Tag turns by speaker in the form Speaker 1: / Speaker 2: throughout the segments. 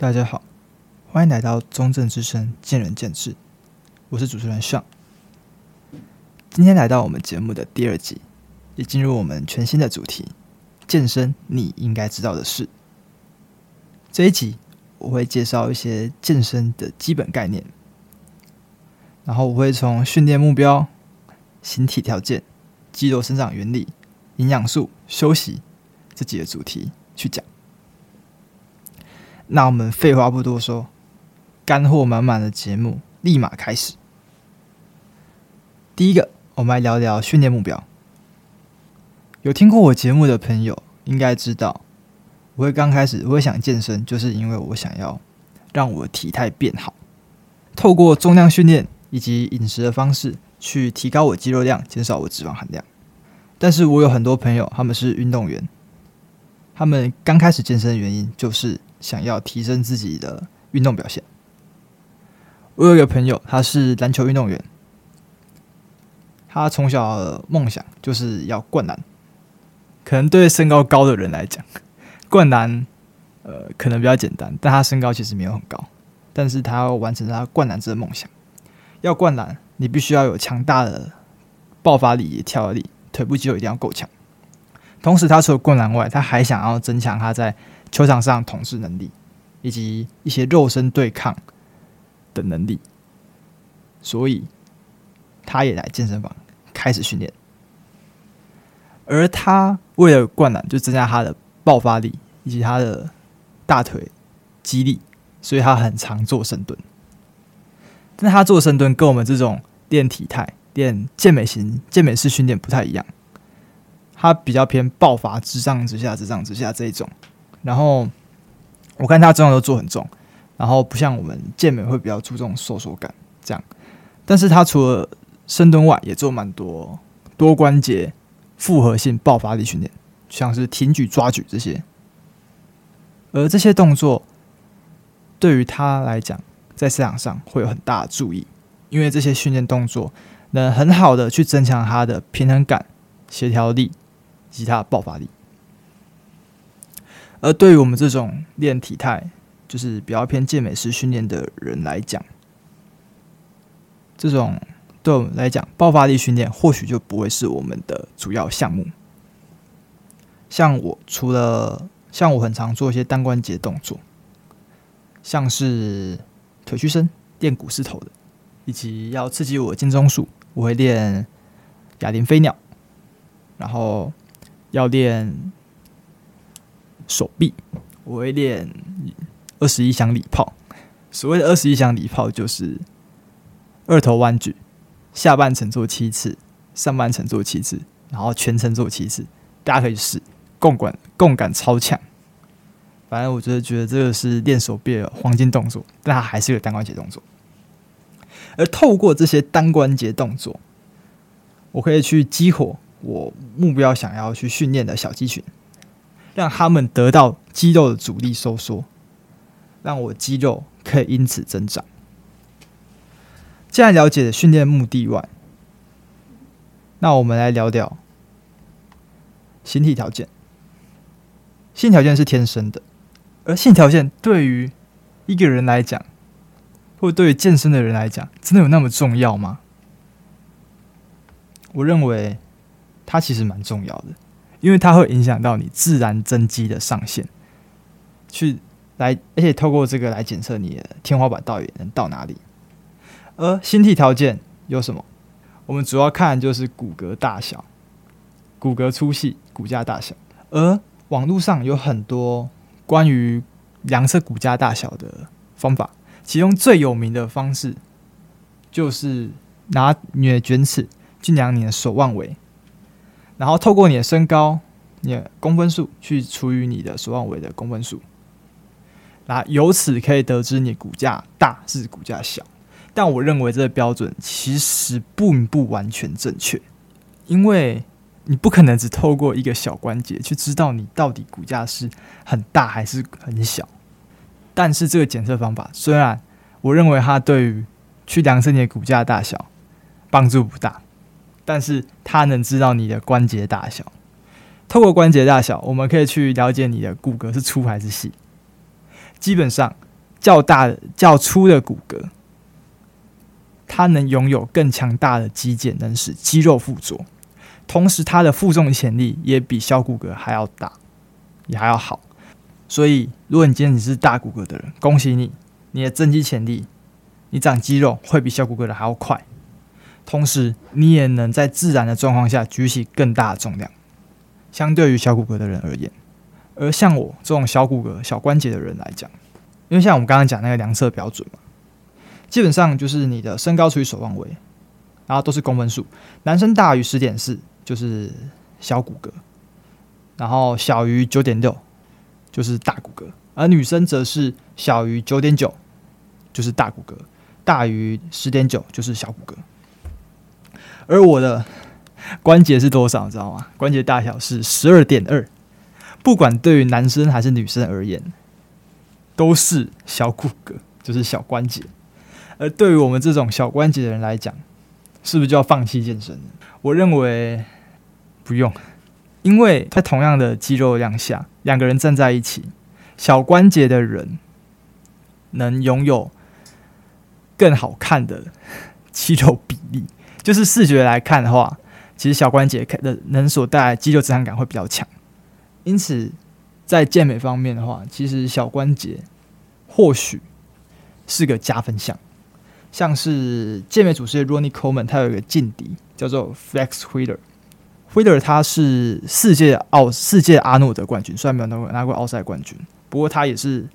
Speaker 1: 大家好，欢迎来到中正之声见仁见智，我是主持人尚。今天来到我们节目的第二集，也进入我们全新的主题——健身你应该知道的事。这一集我会介绍一些健身的基本概念，然后我会从训练目标、形体条件、肌肉生长原理、营养素、休息这几个主题去讲。那我们废话不多说，干货满满的节目立马开始。第一个，我们来聊聊训练目标。有听过我节目的朋友应该知道，我会刚开始我会想健身，就是因为我想要让我的体态变好，透过重量训练以及饮食的方式去提高我肌肉量，减少我脂肪含量。但是我有很多朋友，他们是运动员，他们刚开始健身的原因就是。想要提升自己的运动表现。我有一个朋友，他是篮球运动员，他从小的梦想就是要灌篮。可能对身高高的人来讲，灌篮呃可能比较简单，但他身高其实没有很高，但是他要完成他灌篮这个梦想。要灌篮，你必须要有强大的爆发力、跳力，腿部肌肉一定要够强。同时，他除了灌篮外，他还想要增强他在球场上统治能力，以及一些肉身对抗的能力，所以他也来健身房开始训练。而他为了灌篮，就增加他的爆发力以及他的大腿肌力，所以他很常做深蹲。但他做深蹲跟我们这种练体态、练健美型、健美式训练不太一样，他比较偏爆发，直上直下、直上直下这一种。然后我看他重量都做很重，然后不像我们健美会比较注重收缩感这样，但是他除了深蹲外，也做蛮多多关节复合性爆发力训练，像是挺举、抓举这些。而这些动作对于他来讲，在市场上会有很大的注意，因为这些训练动作能很好的去增强他的平衡感、协调力以及他的爆发力。而对于我们这种练体态，就是比较偏健美式训练的人来讲，这种对我们来讲，爆发力训练或许就不会是我们的主要项目。像我除了像我很常做一些单关节动作，像是腿屈伸、练股四头的，以及要刺激我的肩中束，我会练哑铃飞鸟，然后要练。手臂，我会练二十一响礼炮。所谓的二十一响礼炮，就是二头弯举，下半程做七次，上半程做七次，然后全程做七次。大家可以试，共感共感超强。反正我觉得觉得这个是练手臂的黄金动作，但它还是个单关节动作。而透过这些单关节动作，我可以去激活我目标想要去训练的小肌群。让他们得到肌肉的阻力收缩，让我肌肉可以因此增长。既然了解了训练目的外，那我们来聊聊形体条件。形体条件是天生的，而形体条件对于一个人来讲，或对于健身的人来讲，真的有那么重要吗？我认为它其实蛮重要的。因为它会影响到你自然增肌的上限，去来，而且透过这个来检测你的天花板到底能到哪里。而形体条件有什么？我们主要看就是骨骼大小、骨骼粗细、骨架大小。而网络上有很多关于量测骨架大小的方法，其中最有名的方式就是拿你的卷尺去量你的手腕围。然后透过你的身高、你的公分数去除以你的手腕围的公分数，那由此可以得知你骨架大是骨架小。但我认为这个标准其实并不完全正确，因为你不可能只透过一个小关节去知道你到底骨架是很大还是很小。但是这个检测方法虽然我认为它对于去量测你的骨架大小帮助不大。但是它能知道你的关节大小，透过关节大小，我们可以去了解你的骨骼是粗还是细。基本上，较大、较粗的骨骼，它能拥有更强大的肌腱，能使肌肉附着，同时它的负重潜力也比小骨骼还要大，也还要好。所以，如果你今天你是大骨骼的人，恭喜你，你的增肌潜力，你长肌肉会比小骨骼的还要快。同时，你也能在自然的状况下举起更大的重量，相对于小骨骼的人而言。而像我这种小骨骼、小关节的人来讲，因为像我们刚刚讲那个量测标准嘛，基本上就是你的身高除以手腕围，然后都是公分数。男生大于十点四就是小骨骼，然后小于九点六就是大骨骼，而女生则是小于九点九就是大骨骼，大于十点九就是小骨骼。而我的关节是多少，你知道吗？关节大小是十二点二。不管对于男生还是女生而言，都是小骨骼，就是小关节。而对于我们这种小关节的人来讲，是不是就要放弃健身？我认为不用，因为在同样的肌肉量下，两个人站在一起，小关节的人能拥有更好看的肌肉比例。就是视觉来看的话，其实小关节的能所带来肌肉质感感会比较强。因此，在健美方面的话，其实小关节或许是个加分项。像是健美祖师 Ronnie Coleman，他有一个劲敌叫做 Flex Wheeler。Wheeler 他是世界奥世界阿诺德冠军，虽然没有拿过拿过奥赛冠军，不过他也是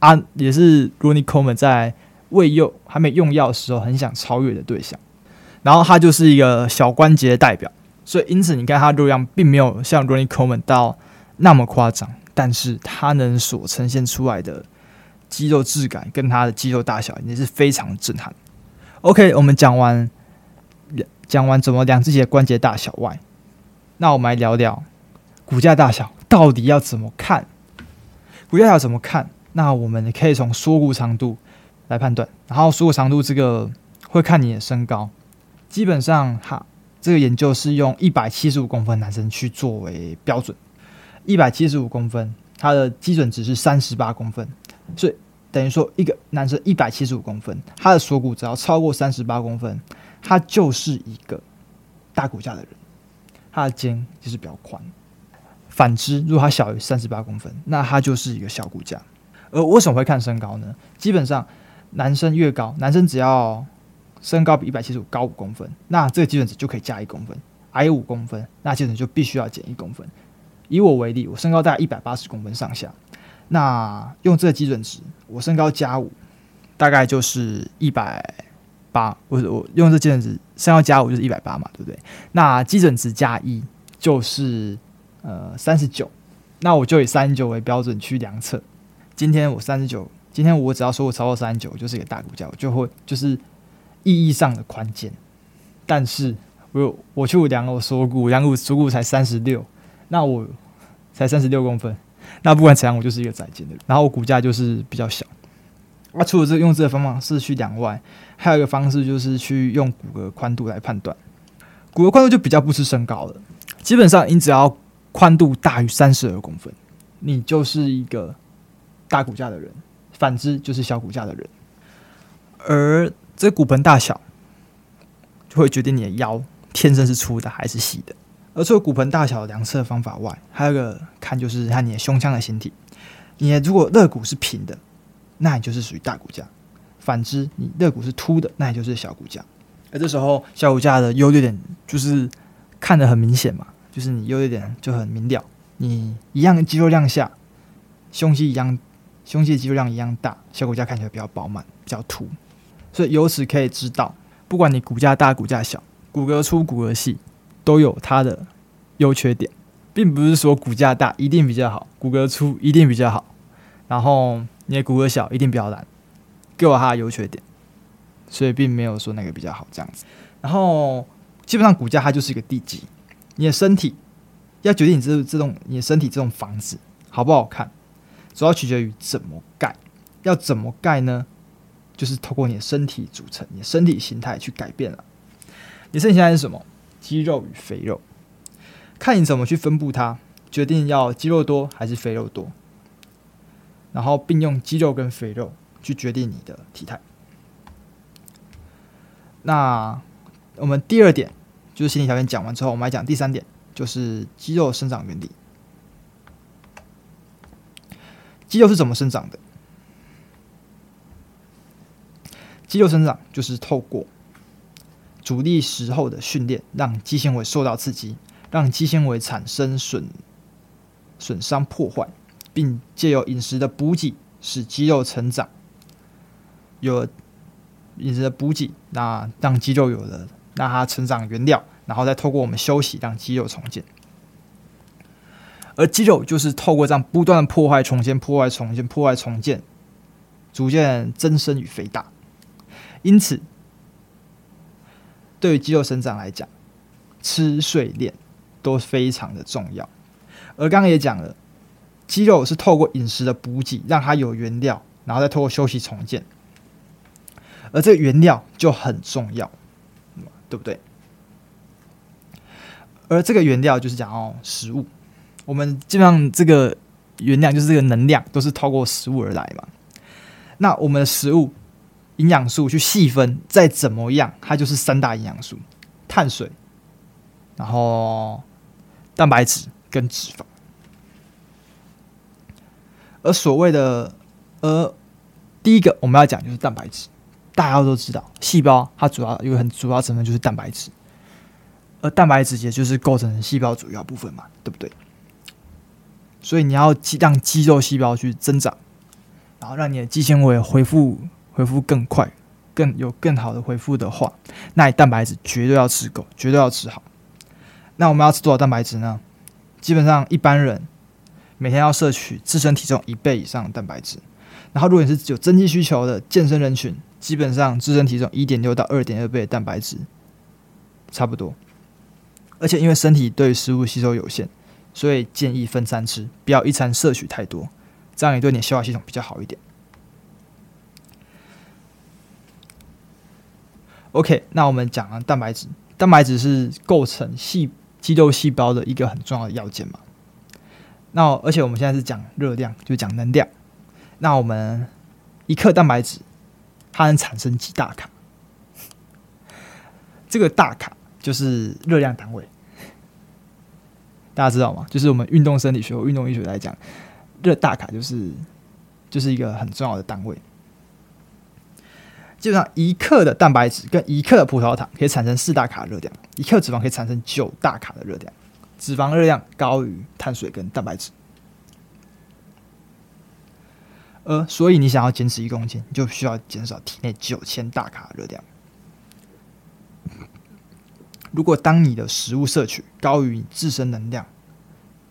Speaker 1: 阿也是 Ronnie Coleman 在未用还没用药的时候很想超越的对象。然后他就是一个小关节的代表。所以，因此你看他肉量并没有像 Ronnie Coleman 到那么夸张，但是他能所呈现出来的肌肉质感跟他的肌肉大小也是非常震撼。OK，我们讲完讲完怎么量自己的关节大小外，那我们来聊聊骨架大小到底要怎么看？骨架大小怎么看？那我们可以从锁骨长度来判断，然后锁骨长度这个会看你的身高，基本上哈。这个研究是用一百七十五公分男生去作为标准，一百七十五公分，它的基准值是三十八公分，所以等于说一个男生一百七十五公分，他的锁骨只要超过三十八公分，他就是一个大骨架的人，他的肩就是比较宽。反之，如果他小于三十八公分，那他就是一个小骨架。而为什么会看身高呢？基本上男生越高，男生只要身高比一百七十五高五公分，那这个基准值就可以加一公分；矮五公分，那基准就必须要减一公分。以我为例，我身高大概一百八十公分上下，那用这个基准值，我身高加五，大概就是一百八。我我用这基准值，身高加五就是一百八嘛，对不对？那基准值加一就是呃三十九，那我就以三十九为标准去量测。今天我三十九，今天我只要说我超过三十九，就是一个大骨架，我就会就是。意义上的宽肩，但是我有我去量我锁骨，量我锁骨才三十六，那我才三十六公分，那不管怎样，我就是一个窄肩的人。然后我骨架就是比较小。啊，除了这用这个方法是去量外，还有一个方式就是去用骨骼宽度来判断。骨骼宽度就比较不吃身高了，基本上你只要宽度大于三十二公分，你就是一个大骨架的人；反之就是小骨架的人。而这骨盆大小就会决定你的腰天生是粗的还是细的。而除了骨盆大小的量测方法外，还有一个看就是看你的胸腔的形体。你如果肋骨是平的，那你就是属于大骨架；反之，你肋骨是凸的，那你就是小骨架。而这时候小骨架的优劣点就是看得很明显嘛，就是你优劣点就很明了。你一样的肌肉量下，胸肌一样，胸肌的肌肉量一样大，小骨架看起来比较饱满，比较凸。所以由此可以知道，不管你骨架大骨架小，骨骼粗骨骼细，都有它的优缺点，并不是说骨架大一定比较好，骨骼粗一定比较好，然后你的骨骼小一定比较难，各有它的优缺点，所以并没有说哪个比较好这样子。然后基本上骨架它就是一个地基，你的身体要决定你这这栋你的身体这栋房子好不好看，主要取决于怎么盖，要怎么盖呢？就是透过你的身体组成，你的身体形态去改变了。你身体形态是什么？肌肉与肥肉，看你怎么去分布它，决定要肌肉多还是肥肉多。然后并用肌肉跟肥肉去决定你的体态。那我们第二点就是心理条件讲完之后，我们来讲第三点，就是肌肉生长原理。肌肉是怎么生长的？肌肉生长就是透过阻力时候的训练，让肌纤维受到刺激，让肌纤维产生损损伤破坏，并借由饮食的补给使肌肉成长。有饮食的补给，那让肌肉有了让它成长原料，然后再透过我们休息让肌肉重建。而肌肉就是透过这样不断破坏、重建、破坏、重建、破坏、重建，逐渐增生与肥大。因此，对于肌肉生长来讲，吃、睡、练都非常的重要。而刚刚也讲了，肌肉是透过饮食的补给，让它有原料，然后再透过休息重建。而这个原料就很重要，对不对？而这个原料就是讲哦，食物。我们基本上这个原料就是这个能量，都是透过食物而来嘛。那我们的食物。营养素去细分，再怎么样，它就是三大营养素：碳水，然后蛋白质跟脂肪。而所谓的，呃，第一个我们要讲就是蛋白质。大家都知道，细胞它主要有个很主要成分就是蛋白质，而蛋白质也就是构成细胞主要部分嘛，对不对？所以你要让肌肉细胞去增长，然后让你的肌纤维恢复。恢复更快，更有更好的恢复的话，那你蛋白质绝对要吃够，绝对要吃好。那我们要吃多少蛋白质呢？基本上一般人每天要摄取自身体重一倍以上的蛋白质。然后如果你是有增肌需求的健身人群，基本上自身体重一点六到二点二倍的蛋白质差不多。而且因为身体对食物吸收有限，所以建议分餐吃，不要一餐摄取太多，这样也对你消化系统比较好一点。OK，那我们讲了蛋白质，蛋白质是构成细肌肉细胞的一个很重要的要件嘛。那而且我们现在是讲热量，就讲能量。那我们一克蛋白质，它能产生几大卡？这个大卡就是热量单位，大家知道吗？就是我们运动生理学或运动医学来讲，热大卡就是就是一个很重要的单位。基本上一克的蛋白质跟一克的葡萄糖可以产生四大卡热量，一克脂肪可以产生九大卡的热量，脂肪热量高于碳水跟蛋白质。呃，所以你想要减脂一公斤，就需要减少体内九千大卡热量。如果当你的食物摄取高于你自身能量、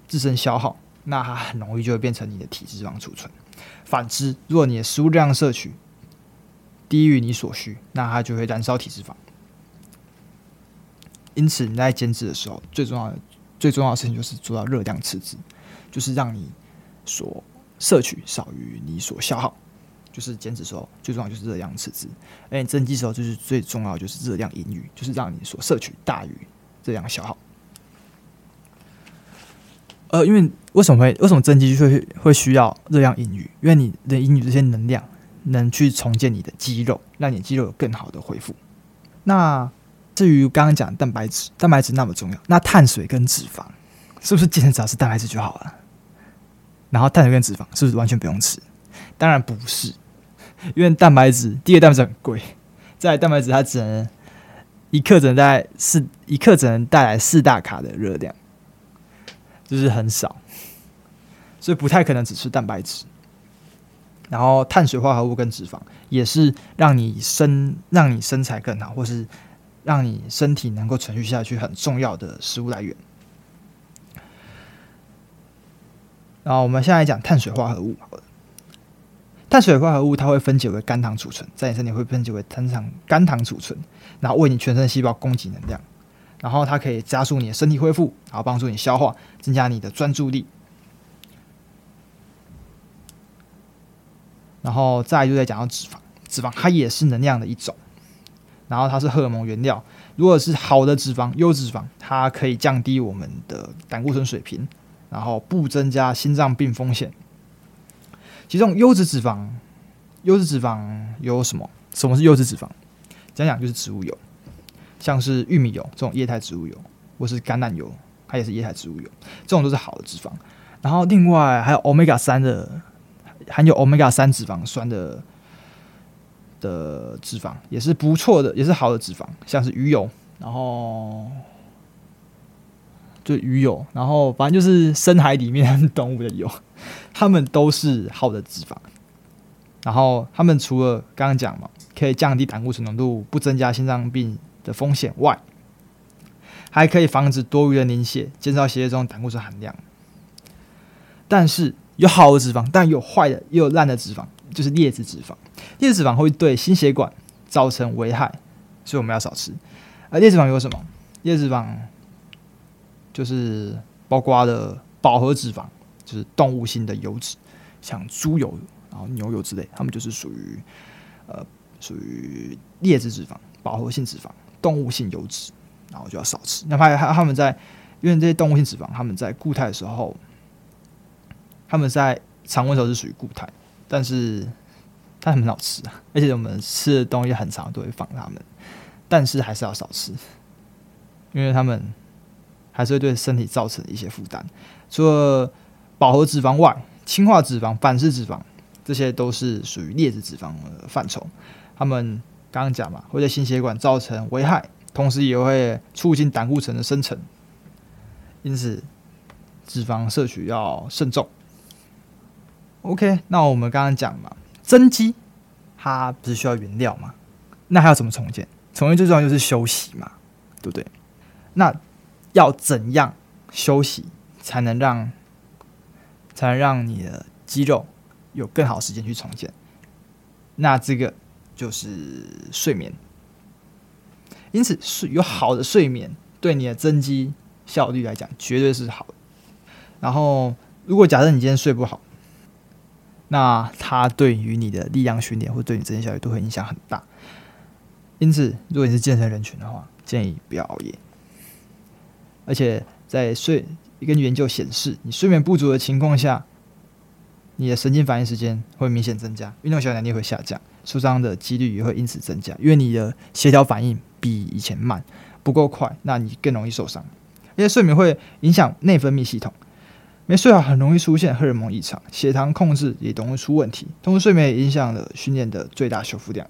Speaker 1: 自身消耗，那它很容易就会变成你的体脂肪储存。反之，如果你的食物量摄取低于你所需，那它就会燃烧体脂肪。因此，你在减脂的时候，最重要的、最重要的事情就是做到热量赤字，就是让你所摄取少于你所消耗。就是减脂时候，最重要就是热量赤字。而你增肌时候，就是最重要就是热量盈余，就是让你所摄取大于热量消耗。呃，因为为什么会为什么增肌会会需要热量盈余？因为你的盈余这些能量。能去重建你的肌肉，让你肌肉有更好的恢复。那至于刚刚讲蛋白质，蛋白质那么重要，那碳水跟脂肪是不是健身只要吃蛋白质就好了？然后碳水跟脂肪是不是完全不用吃？当然不是，因为蛋白质第一个蛋白质很贵，再蛋白质它只能一克只能带四一克只能带来四大卡的热量，就是很少，所以不太可能只吃蛋白质。然后碳水化合物跟脂肪也是让你身让你身材更好，或是让你身体能够存续下去很重要的食物来源。然后我们现在讲碳水化合物，碳水化合物它会分解为肝糖储存，在你身体会分解为肝糖肝糖储存，然后为你全身细胞供给能量，然后它可以加速你的身体恢复，然后帮助你消化，增加你的专注力。然后再就再讲到脂肪，脂肪它也是能量的一种，然后它是荷尔蒙原料。如果是好的脂肪，优质脂肪，它可以降低我们的胆固醇水平，然后不增加心脏病风险。其中优质脂肪，优质脂肪有什么？什么是优质脂肪？讲讲就是植物油，像是玉米油这种液态植物油，或是橄榄油，它也是液态植物油，这种都是好的脂肪。然后另外还有 Omega 三的，含有 Omega 三脂肪酸的的脂肪也是不错的，也是好的脂肪，像是鱼油，然后就鱼油，然后反正就是深海里面 动物的油，它们都是好的脂肪。然后它们除了刚刚讲嘛，可以降低胆固醇浓度，不增加心脏病的风险外，还可以防止多余的凝血，减少血液中胆固醇含量。但是有好的脂肪，但有坏的，也有烂的脂肪，就是劣质脂肪。劣质脂肪会对心血管造成危害，所以我们要少吃。而劣质脂肪有什么？劣质脂肪就是包括的饱和脂肪，就是动物性的油脂，像猪油、然后牛油之类，它们就是属于呃属于劣质脂肪、饱和性脂肪、动物性油脂，然后就要少吃。哪怕它们在，因为这些动物性脂肪，它们在固态的时候。他们在常温时候是属于固态，但是它很好吃啊，而且我们吃的东西很常都会放它们，但是还是要少吃，因为它们还是会对身体造成一些负担。除了饱和脂肪外，氢化脂肪、反式脂肪这些都是属于劣质脂肪的范畴。他们刚刚讲嘛，会对心血管造成危害，同时也会促进胆固醇的生成，因此脂肪摄取要慎重。OK，那我们刚刚讲嘛，增肌它不是需要原料吗？那还要怎么重建？重建最重要就是休息嘛，对不对？那要怎样休息才能让才能让你的肌肉有更好时间去重建？那这个就是睡眠。因此，睡有好的睡眠对你的增肌效率来讲绝对是好的。然后，如果假设你今天睡不好，那它对于你的力量训练或对你增肌效率都会影响很大，因此，如果你是健身人群的话，建议不要熬夜。而且，在睡一个研究显示，你睡眠不足的情况下，你的神经反应时间会明显增加，运动效率能力会下降，受伤的几率也会因此增加，因为你的协调反应比以前慢，不够快，那你更容易受伤。而且，睡眠会影响内分泌系统。没睡好很容易出现荷尔蒙异常，血糖控制也容易出问题。同时，睡眠也影响了训练的最大修复量。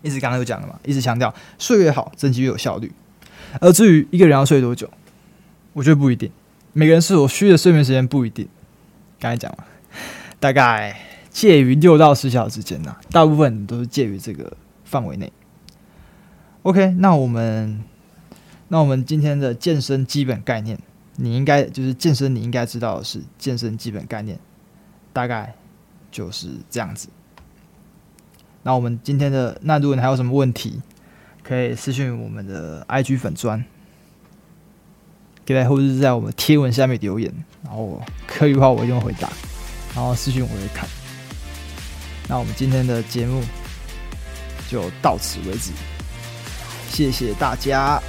Speaker 1: 一直刚刚有讲了嘛，一直强调睡越好，增肌越有效率。而至于一个人要睡多久，我觉得不一定，每个人所需的睡眠时间不一定。刚才讲了，大概介于六到十小时之间呐，大部分都是介于这个范围内。OK，那我们那我们今天的健身基本概念。你应该就是健身，你应该知道的是健身基本概念，大概就是这样子。那我们今天的，那如果你还有什么问题，可以私信我们的 IG 粉砖，可以或者是在我们贴文下面留言，然后可以的话我一定会回答，然后私信我会看。那我们今天的节目就到此为止，谢谢大家。